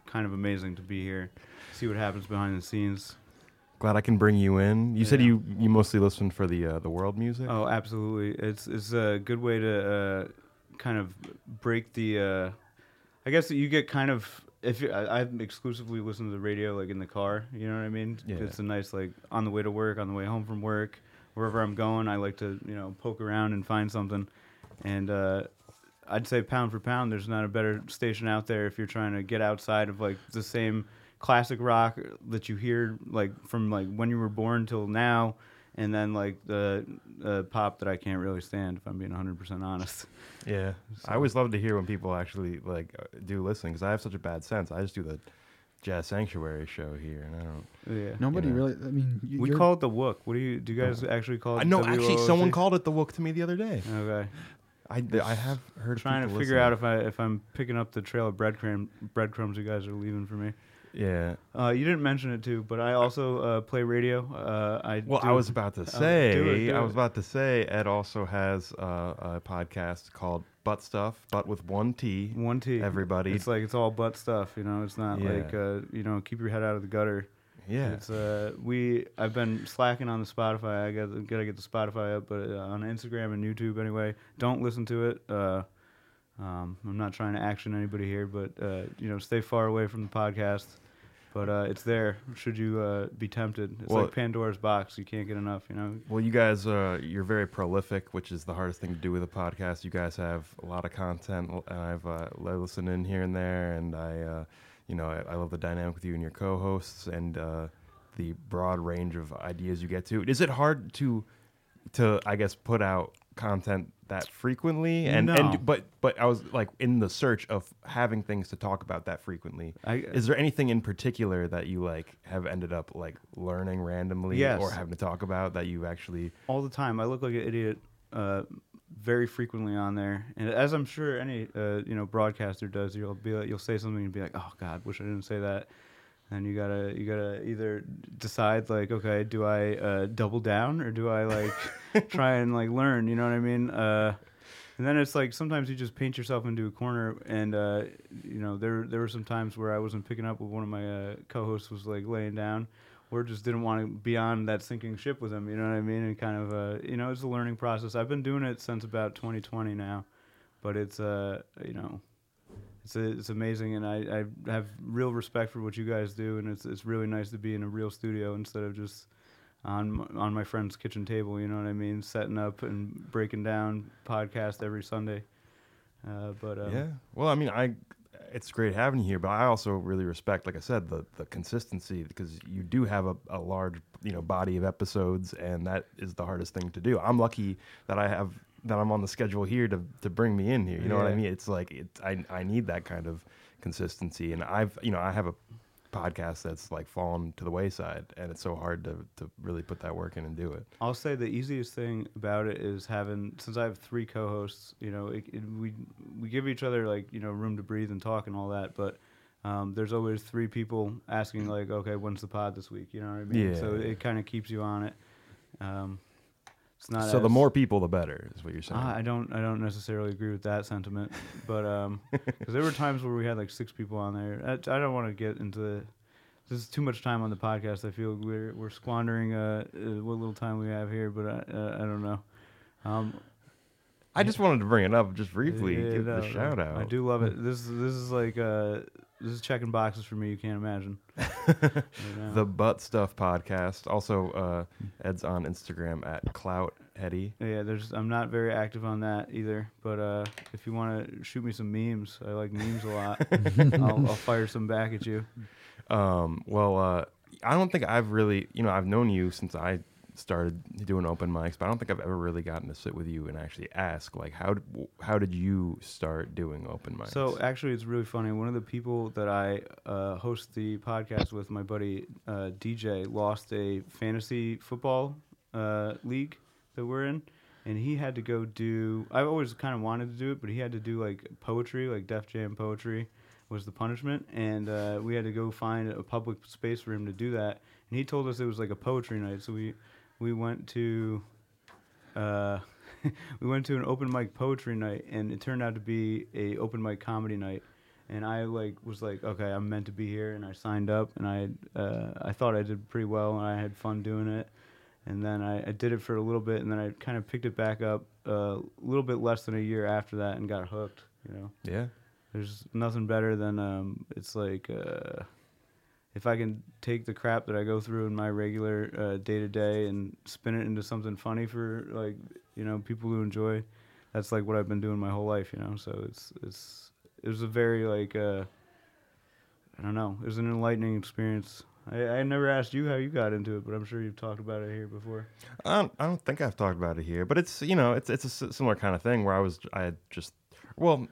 kind of amazing to be here, see what happens behind the scenes. Glad I can bring you in. You said you you mostly listen for the uh, the world music. Oh, absolutely. It's it's a good way to uh, kind of break the. Uh, I guess that you get kind of if I, I exclusively listen to the radio like in the car. You know what I mean? Yeah. It's a nice like on the way to work, on the way home from work, wherever I'm going. I like to you know poke around and find something, and uh, I'd say pound for pound, there's not a better station out there if you're trying to get outside of like the same classic rock that you hear like from like when you were born till now, and then like the uh, pop that I can't really stand if I'm being 100% honest. Yeah, I always love to hear when people actually like uh, do listen because I have such a bad sense. I just do the Jazz Sanctuary show here, and I don't. Yeah. Nobody you know. really. I mean, you- We call it the Wook. What do you do? You guys actually call it? I know. Actually, someone called it the Wook to me the other day. Okay. I, I have heard trying to figure listen. out if I if I'm picking up the trail of breadcrumb breadcrumbs you guys are leaving for me. Yeah. Uh, you didn't mention it too, but I also uh, play radio. Uh, I Well, I was about to uh, say, do it, do I it. was about to say, Ed also has uh, a podcast called Butt Stuff, but with one T. One T. Everybody. It's like it's all butt stuff, you know. It's not Yeah. like uh, you know, keep your head out of the gutter. Yeah. It's uh, we. I've been slacking on the Spotify. I got gotta get the Spotify up, but uh, on Instagram and YouTube anyway. Don't listen to it. Uh, um, I'm not trying to action anybody here, but uh, you know, stay far away from the podcast. But uh, it's there. Should you uh, be tempted? It's Well- like Pandora's box. You can't get enough. You know. Well, you guys, uh, you're very prolific, which is the hardest thing to do with a podcast. You guys have a lot of content, and I've uh, I in here and there, and I, uh, you know, I, I love the dynamic with you and your co-hosts, and uh, the broad range of ideas you get to. Is it hard to, to I guess, put out content that frequently? And No. and but but I was like in the search of having things to talk about that frequently. I- is there anything in particular that you like have ended up like learning randomly Yes. or having to talk about that you've actually all the time. I look like an idiot uh, very frequently on there, and as I'm sure any uh, you know broadcaster does, you'll be like, you'll say something and be like, "Oh God, wish I didn't say that." And you gotta you gotta either decide like, okay, do I uh, double down or do I like try and like learn? You know what I mean? Uh, and then it's like sometimes you just paint yourself into a corner, and uh, you know there there were some times where I wasn't picking up what one of my uh, co-hosts was like laying down, or just didn't want to be on that sinking ship with him. You know what I mean? And kind of uh, you know it's a learning process. I've been doing it since about 2020 now, but it's uh you know. It's, it's amazing, and I, I have real respect for what you guys do, and it's it's really nice to be in a real studio instead of just on on my friend's kitchen table. You know what I mean? Setting up and breaking down podcast every Sunday. Uh, but um, Yeah. Well, I mean, I it's great having you here, but I also really respect, like I said, the the consistency because you do have a, a large you know body of episodes, and that is the hardest thing to do. I'm lucky that I have that I'm on the schedule here to to bring me in here. You know what I mean? It's like it, I I need that kind of consistency, and I've you know I have a podcast that's like fallen to the wayside, and it's so hard to to really put that work in and do it. I'll say the easiest thing about it is having since I have three co-hosts. You know, it, it, we we give each other like you know room to breathe and talk and all that, but. Um, there's always three people asking like, okay, when's the pod this week? You know what I mean? yeah. So it kind of keeps you on it. Um, it's not so the more people, the better, is what you're saying. Ah, I don't I don't necessarily agree with that sentiment, but um 'cause there were times where we had like six people on there. I, I don't want to get into the, this is too much time on the podcast. I feel we're we're squandering uh, uh what little time we have here, but I uh, I don't know. Um, I just wanted to bring it up just briefly, yeah, give no, the no. shout out. I do love it. This is this is like uh this is checking boxes for me. You can't imagine. The Butt Stuff podcast. Also, uh, Ed's on Instagram at Clout Hetty. Yeah, there's. I'm not very active on that either. But uh, if you want to shoot me some memes, I like memes a lot. I'll, I'll fire some back at you. Um, well, uh, I don't think I've really, you know, I've known you since I started doing open mics, but I don't think I've ever really gotten to sit with you and actually ask, like, how how did you start doing open mics? So actually, it's really funny. One of the people that I uh, host the podcast with, my buddy uh, DJ, lost a fantasy football uh, league that we're in, and he had to go do. I've always kind of wanted to do it, but he had to do like poetry, like Def Jam poetry, was the punishment, and uh, we had to go find a public space for him to do that. And he told us it was like a poetry night, so we we went to uh, we went to an open mic poetry night, and it turned out to be a open mic comedy night. And I like was like, okay, I'm meant to be here, and I signed up, and I uh, I thought I did pretty well, and I had fun doing it. And then I, I did it for a little bit, and then I kind of picked it back up uh, a little bit less than a year after that, and got hooked. You know. Yeah. There's nothing better than um, it's like uh, if I can take the crap that I go through in my regular day to day and spin it into something funny for like you know people who enjoy. That's like what I've been doing my whole life, you know. So it's it's it was a very like uh, I don't know. It was an enlightening experience. I, I never asked you how you got into it, but I'm sure you've talked about it here before. I don't, I don't think I've talked about it here, but it's you know it's it's a similar kind of thing where I was I had just well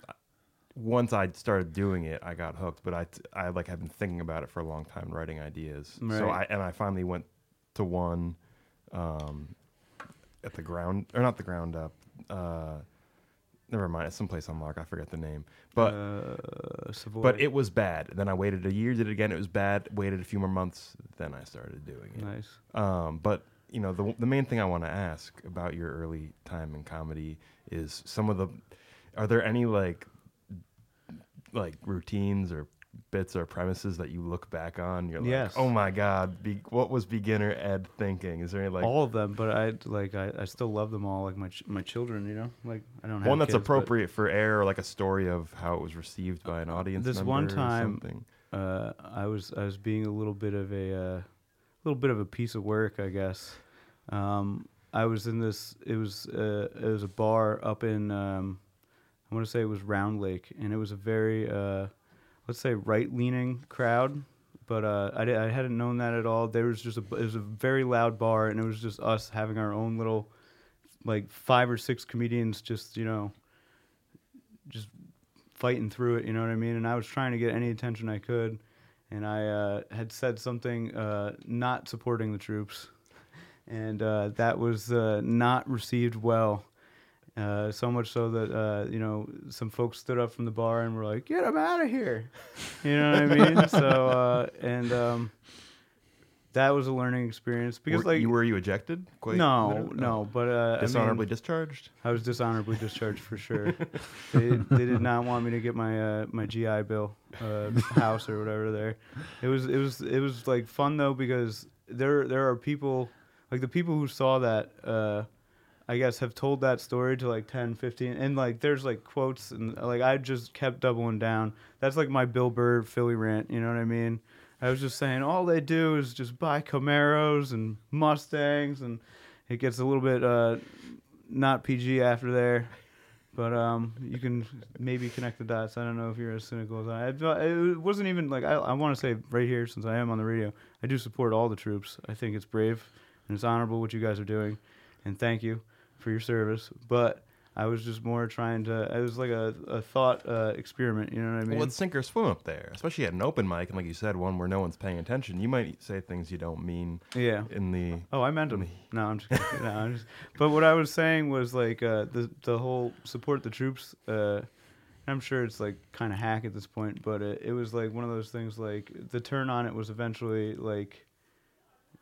once I started doing it I got hooked, but I, I like had been thinking about it for a long time, writing ideas. Right. So I and I finally went to one um, at the ground or not the ground up. Uh, never mind, it's someplace on Lark. I forget the name, but Uh, Savoy. but it was bad. Then I waited a year, did it again. It was bad. Waited a few more months, then I started doing it. Nice. Um, but you know, the the main thing I want to ask about your early time in comedy is some of the. Are there any like, like routines or bits or premises that you look back on? You're like, Yes. oh my god, be, what was beginner Ed thinking? Is there any like all of them, but I like I, I still love them all, like my ch- my children, you know. Like I don't have one that's kids, appropriate for air, or like a story of how it was received by an audience? this one time uh, I was I was being a little bit of a uh, little bit of a piece of work, I guess. Um, I was in this. It was uh, it was a bar up in. Um, I want to say it was Round Lake, and it was a very uh, let's say right leaning crowd. But uh, I, I hadn't known that at all. There was just a it was a very loud bar, and it was just us having our own little like five or six comedians just you know just fighting through it. You know what I mean? And I was trying to get any attention I could, and I uh, had said something uh, not supporting the troops, and uh, that was uh, not received well. Uh, so much so that uh, you know some folks stood up from the bar and were like, "Get him out of here," you know what I mean? So uh, and um, that was a learning experience because Were- like you were you ejected? Quite no, literally? no, but uh, I dishonorably mean, discharged. I was dishonorably discharged for sure. they, they did not want me to get my uh, my GI Bill uh, house or whatever there. It was it was it was like fun though because there there are people like the people who saw that uh, I guess have told that story to like 10, 15 and like there's like quotes and like I just kept doubling down. That's like my Bill Burr Philly rant, you know what I mean? I was just saying all they do is just buy Camaros and Mustangs and it gets a little bit uh, not PG after there. But um, you can maybe connect the dots. I don't know if you're as cynical as I. It wasn't even like I. I want to say right here, since I am on the radio, I do support all the troops. I think it's brave and it's honorable what you guys are doing, and thank you for your service. But I was just more trying to. It was like a, a thought uh, experiment. You know what I mean? Well, it's sink or swim up there, especially at an open mic, and like you said, one where no one's paying attention. You might say things you don't mean. Yeah. In the Oh, I meant them. No, I'm just kidding. no, I'm just. But what I was saying was like uh, the the whole support the troops. Uh, I'm sure it's like kind of hack at this point, but it, it was like one of those things. Like the turn on it was eventually like,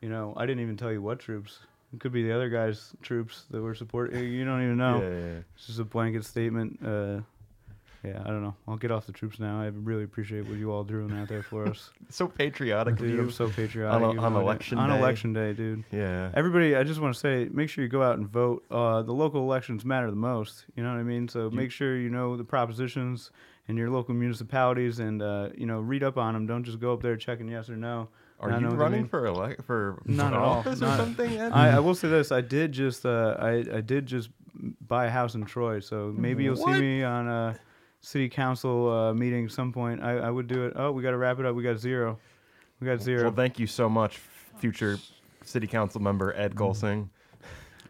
you know, I didn't even tell you what troops. It could be the other guys' troops that were supporting. You don't even know. Yeah, yeah, yeah. It's just a blanket statement. Uh, yeah, I don't know. I'll get off the troops now. I really appreciate what you all doing out there for us. so patriotic dude. you. I'm so patriotic. On, you on election on day. election day, dude. Yeah. Everybody, I just want to say, make sure you go out and vote. Uh, the local elections matter the most. You know what I mean? So make sure you know the propositions in your local municipalities, and uh, you know read up on them. Don't just go up there checking yes or no. Are you I running mean. for elec for Not for at all. office or Not- something? I, I will say this: I did just, uh, I, I did just buy a house in Troy, so maybe you'll What? see me on a city council uh, meeting at some point. I, I would do it. Oh, we got to wrap it up. We got zero. We got zero. Well, thank you so much, future city council member Ed. Kulseng.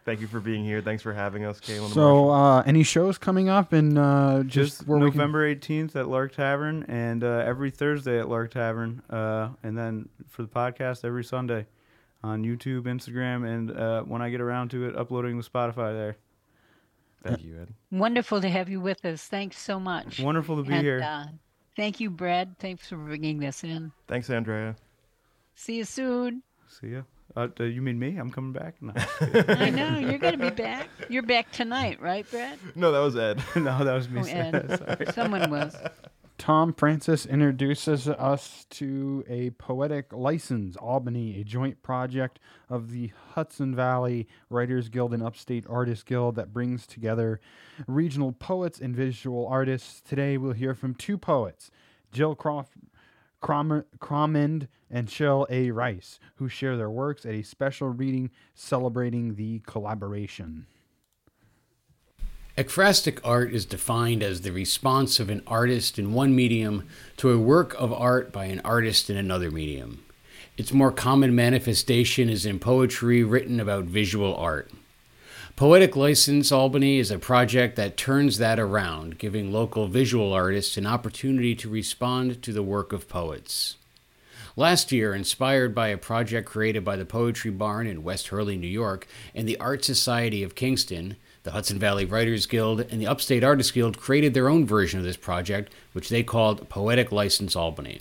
Thank you for being here. Thanks for having us, Kaylin. and So, uh, any shows coming up and uh, just, just where we can- November 18th at Lark Tavern, and uh, every Thursday at Lark Tavern, uh, and then for the podcast every Sunday on YouTube, Instagram, and uh, when I get around to it, uploading to Spotify there. Thank you, Ed. Wonderful to have you with us. Thanks so much. Wonderful to be And, here. Uh, thank you, Brad. Thanks for bringing this in. Thanks, Andrea. See you soon. See ya. Uh, uh, you mean me? I'm coming back. No. I know you're going to be back. You're back tonight, right, Brad? No, that was Ed. no, that was me. Oh, Ed. Sorry. Someone was. Tom Francis introduces us to a poetic license, Albany, a joint project of the Hudson Valley Writers Guild and Upstate Artists Guild that brings together regional poets and visual artists. Today we'll hear from two poets, Jill Croft. Crom- and Cheryl A. Rice, who share their works at a special reading celebrating the collaboration. Ekphrastic art is defined as the response of an artist in one medium to a work of art by an artist in another medium. Its more common manifestation is in poetry written about visual art. Poetic License Albany is a project that turns that around, giving local visual artists an opportunity to respond to the work of poets. Last year, inspired by a project created by the Poetry Barn in West Hurley, New York, and the Art Society of Kingston, the Hudson Valley Writers Guild and the Upstate Artists Guild created their own version of this project, which they called Poetic License Albany.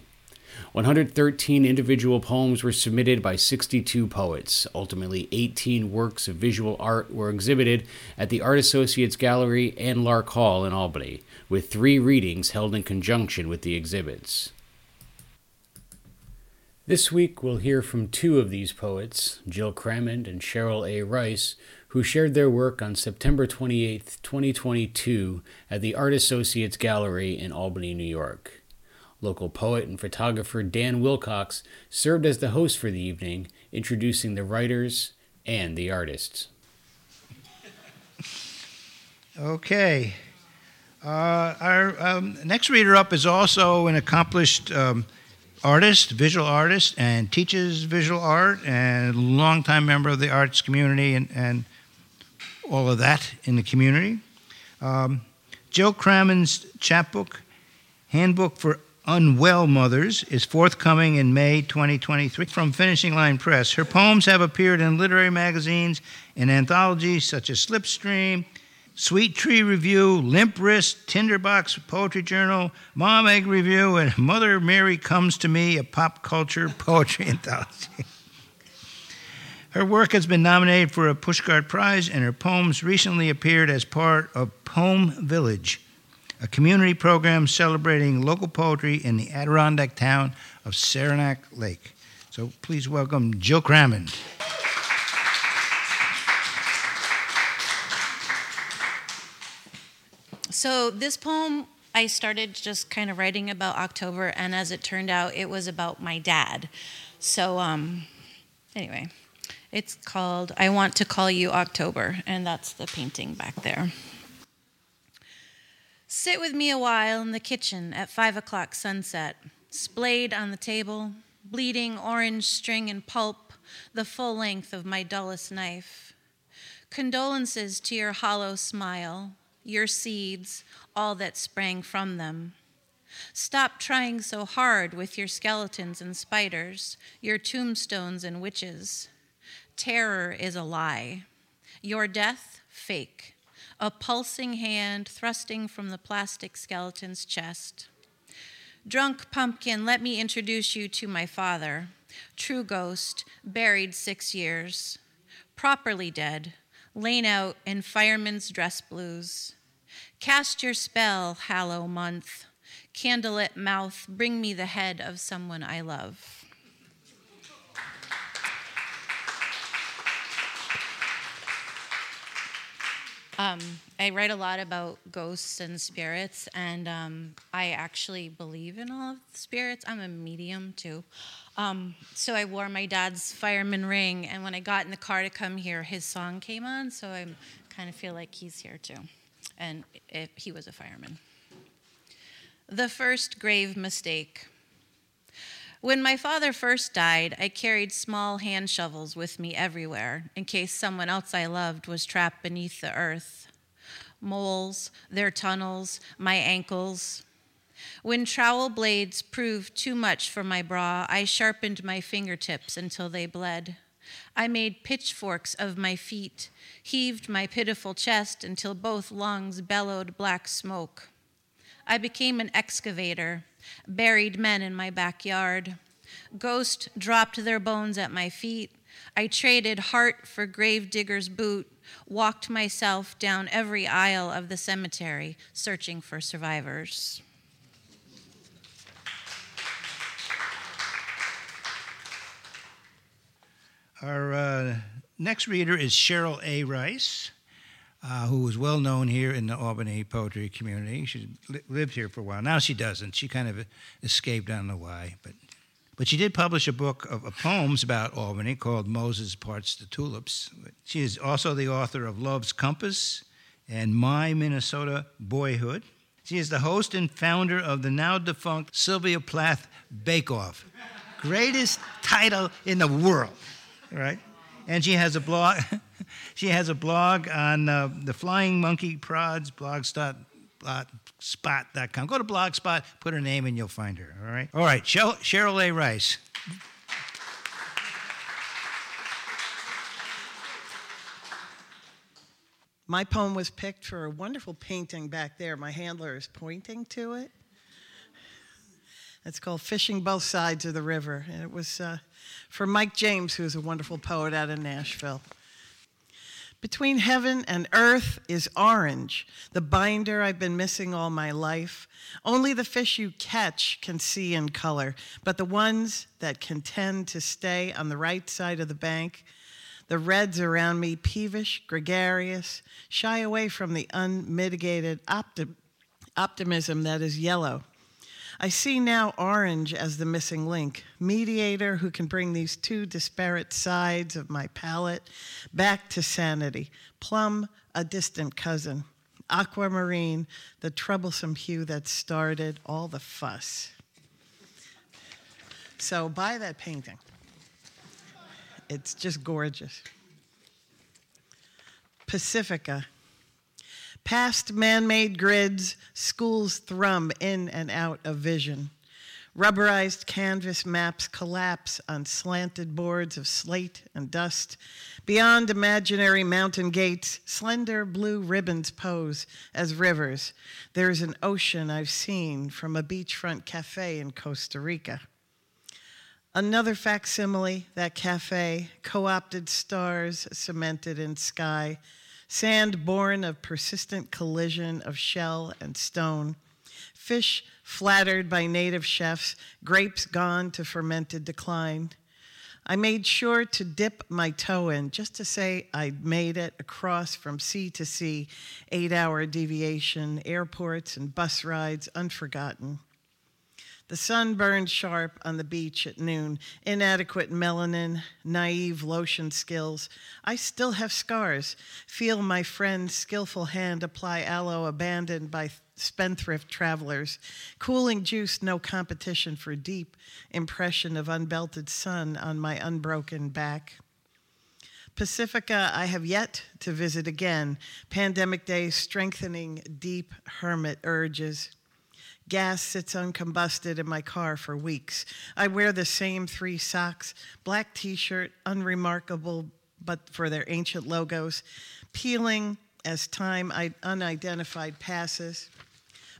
113 individual poems were submitted by 62 poets. Ultimately, 18 works of visual art were exhibited at the Art Associates Gallery and Lark Hall in Albany, with three readings held in conjunction with the exhibits. This week, we'll hear from two of these poets, Jill Crammond and Cheryl A. Rice, who shared their work on September 28, 2022, at the Art Associates Gallery in Albany, New York. Local poet and photographer Dan Wilcox served as the host for the evening, introducing the writers and the artists. Okay. Uh, our um, next reader up is also an accomplished um, artist, visual artist, and teaches visual art, and a longtime member of the arts community and, and all of that in the community. Um, Jill Crammond's chapbook, Handbook for Unwell Mothers, is forthcoming in May 2023 from Finishing Line Press. Her poems have appeared in literary magazines and anthologies such as Slipstream, Sweet Tree Review, Limp Wrist, Tinderbox Poetry Journal, Mom Egg Review, and Mother Mary Comes to Me, a pop culture poetry anthology. Her work has been nominated for a Pushcart Prize, and her poems recently appeared as part of Poem Village, a community program celebrating local poetry in the Adirondack town of Saranac Lake. So please welcome Jill Crammond. So this poem I started just kind of writing about October, and as it turned out, it was about my dad. So um, anyway, it's called "I Want to Call You October," and that's the painting back there. Sit with me a while in the kitchen at five o'clock sunset, splayed on the table, bleeding orange string and pulp, the full length of my dullest knife. Condolences to your hollow smile, your seeds, all that sprang from them. Stop trying so hard with your skeletons and spiders, your tombstones and witches. Terror is a lie. Your death, fake. A pulsing hand thrusting from the plastic skeleton's chest. Drunk pumpkin, let me introduce you to my father. True ghost, buried six years. Properly dead, lain out in fireman's dress blues. Cast your spell, hallow month. Candlelit mouth, bring me the head of someone I love. Um, I write a lot about ghosts and spirits, and um, I actually believe in all of the spirits. I'm a medium too. Um, so I wore my dad's fireman ring, and when I got in the car to come here, his song came on, so I kind of feel like he's here too. And it, he was a fireman. The first grave mistake. When my father first died, I carried small hand shovels with me everywhere in case someone else I loved was trapped beneath the earth. Moles, their tunnels, my ankles. When trowel blades proved too much for my bra, I sharpened my fingertips until they bled. I made pitchforks of my feet, heaved my pitiful chest until both lungs bellowed black smoke. I became an excavator, buried men in my backyard. Ghosts dropped their bones at my feet. I traded heart for gravedigger's boot, walked myself down every aisle of the cemetery, searching for survivors. Our uh, next reader is Cheryl A. Rice, uh, was well known here in the Albany poetry community. She li- lived here for a while. Now she doesn't. She kind of escaped. I don't know why, but but she did publish a book of, of poems about Albany called Moses Parts the Tulips. She is also the author of Love's Compass and My Minnesota Boyhood. She is the host and founder of the now defunct Sylvia Plath Bake Off. Greatest title in the world, right? And she has a blog. she has a blog on uh, the Flying Monkey Prods blogspot.com. Go to Blogspot, put her name, and you'll find her. All right. All right. Cheryl, A. Rice. My poem was picked for a wonderful painting back there. My handler is pointing to it. It's called Fishing Both Sides of the River. And it was uh, for Mike James, who's a wonderful poet out of Nashville. Between heaven and earth is orange, the binder I've been missing all my life. Only the fish you catch can see in color, but the ones that can tend to stay on the right side of the bank, the reds around me, peevish, gregarious, shy away from the unmitigated optim- optimism that is yellow. I see now orange as the missing link, mediator who can bring these two disparate sides of my palette back to sanity. Plum, a distant cousin. Aquamarine, the troublesome hue that started all the fuss. So buy that painting. It's just gorgeous. Pacifica. Past man made grids, schools thrum in and out of vision. Rubberized canvas maps collapse on slanted boards of slate and dust. Beyond imaginary mountain gates, slender blue ribbons pose as rivers. There's an ocean I've seen from a beachfront cafe in Costa Rica. Another facsimile, that cafe, co opted stars cemented in sky, sand born of persistent collision of shell and stone, fish flattered by native chefs, grapes gone to fermented decline. I made sure to dip my toe in just to say I'd made it across from sea to sea, eight hour deviation, airports and bus rides unforgotten. The sun burned sharp on the beach at noon, inadequate melanin, naive lotion skills. I still have scars. Feel my friend's skillful hand apply aloe abandoned by spendthrift travelers. Cooling juice, no competition for deep impression of unbelted sun on my unbroken back. Pacifica, I have yet to visit again. Pandemic days strengthening deep hermit urges. Gas sits uncombusted in my car for weeks. I wear the same three socks, black t shirt, unremarkable but for their ancient logos, peeling as time unidentified passes.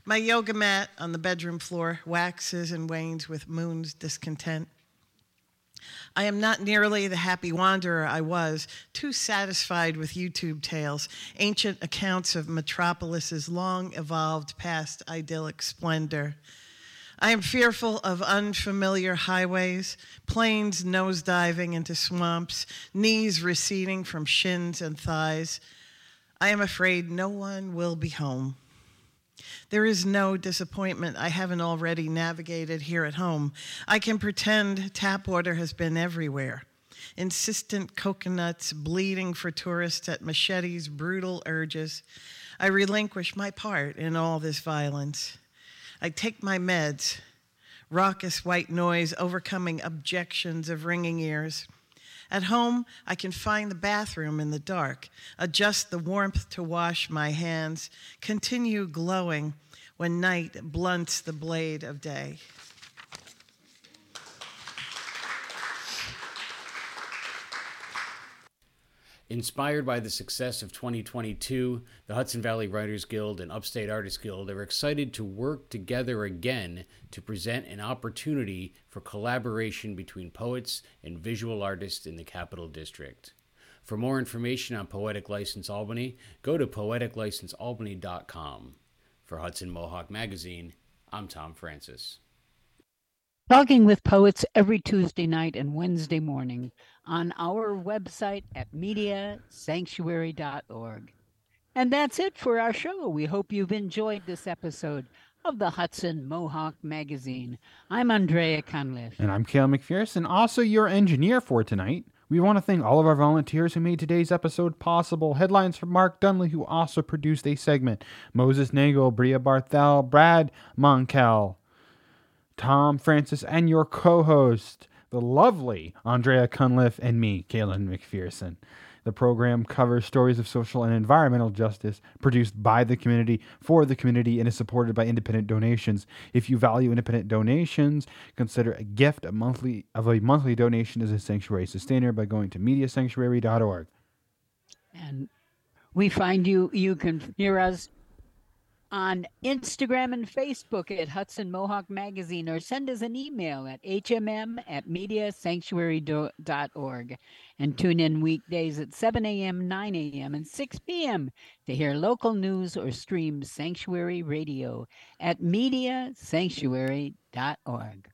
My yoga mat on the bedroom floor waxes and wanes with moon's discontent. I am not nearly the happy wanderer I was, too satisfied with YouTube tales, ancient accounts of metropolis's long evolved past idyllic splendor. I am fearful of unfamiliar highways, planes nosediving into swamps, knees receding from shins and thighs. I am afraid no one will be home. There is no disappointment I haven't already navigated here at home. I can pretend tap water has been everywhere. Insistent coconuts bleeding for tourists at machetes' brutal urges. I relinquish my part in all this violence. I take my meds, raucous white noise overcoming objections of ringing ears. At home, I can find the bathroom in the dark, adjust the warmth to wash my hands, continue glowing when night blunts the blade of day. Inspired by the success of 2022, the Hudson Valley Writers Guild and Upstate Artists Guild are excited to work together again to present an opportunity for collaboration between poets and visual artists in the Capital District. For more information on Poetic License Albany, go to poeticlicensealbany.com. For Hudson Mohawk Magazine, I'm Tom Francis. Talking with poets every Tuesday night and Wednesday morning on our website at mediasanctuary.org. And that's it for our show. We hope you've enjoyed this episode of the Hudson Mohawk Magazine. I'm Andrea Conliffe. And I'm Cale McPherson, also your engineer for tonight. We want to thank all of our volunteers who made today's episode possible. Headlines from Mark Dunley, who also produced a segment, Moses Nagel, Brea Barthel, Brad Monkel, Tom Francis, and your co host, the lovely Andrea Cunliffe, and me, Kalen McPherson. The program covers stories of social and environmental justice produced by the community for the community and is supported by independent donations. If you value independent donations, consider a gift a monthly of a monthly donation as a sanctuary sustainer by going to mediasanctuary.org. And we find you you can hear us on Instagram and Facebook at Hudson Mohawk Magazine or send us an email at hmm at mediasanctuary.org and tune in weekdays at 7 a.m., 9 a.m., and 6 p.m. to hear local news or stream Sanctuary Radio at mediasanctuary.org.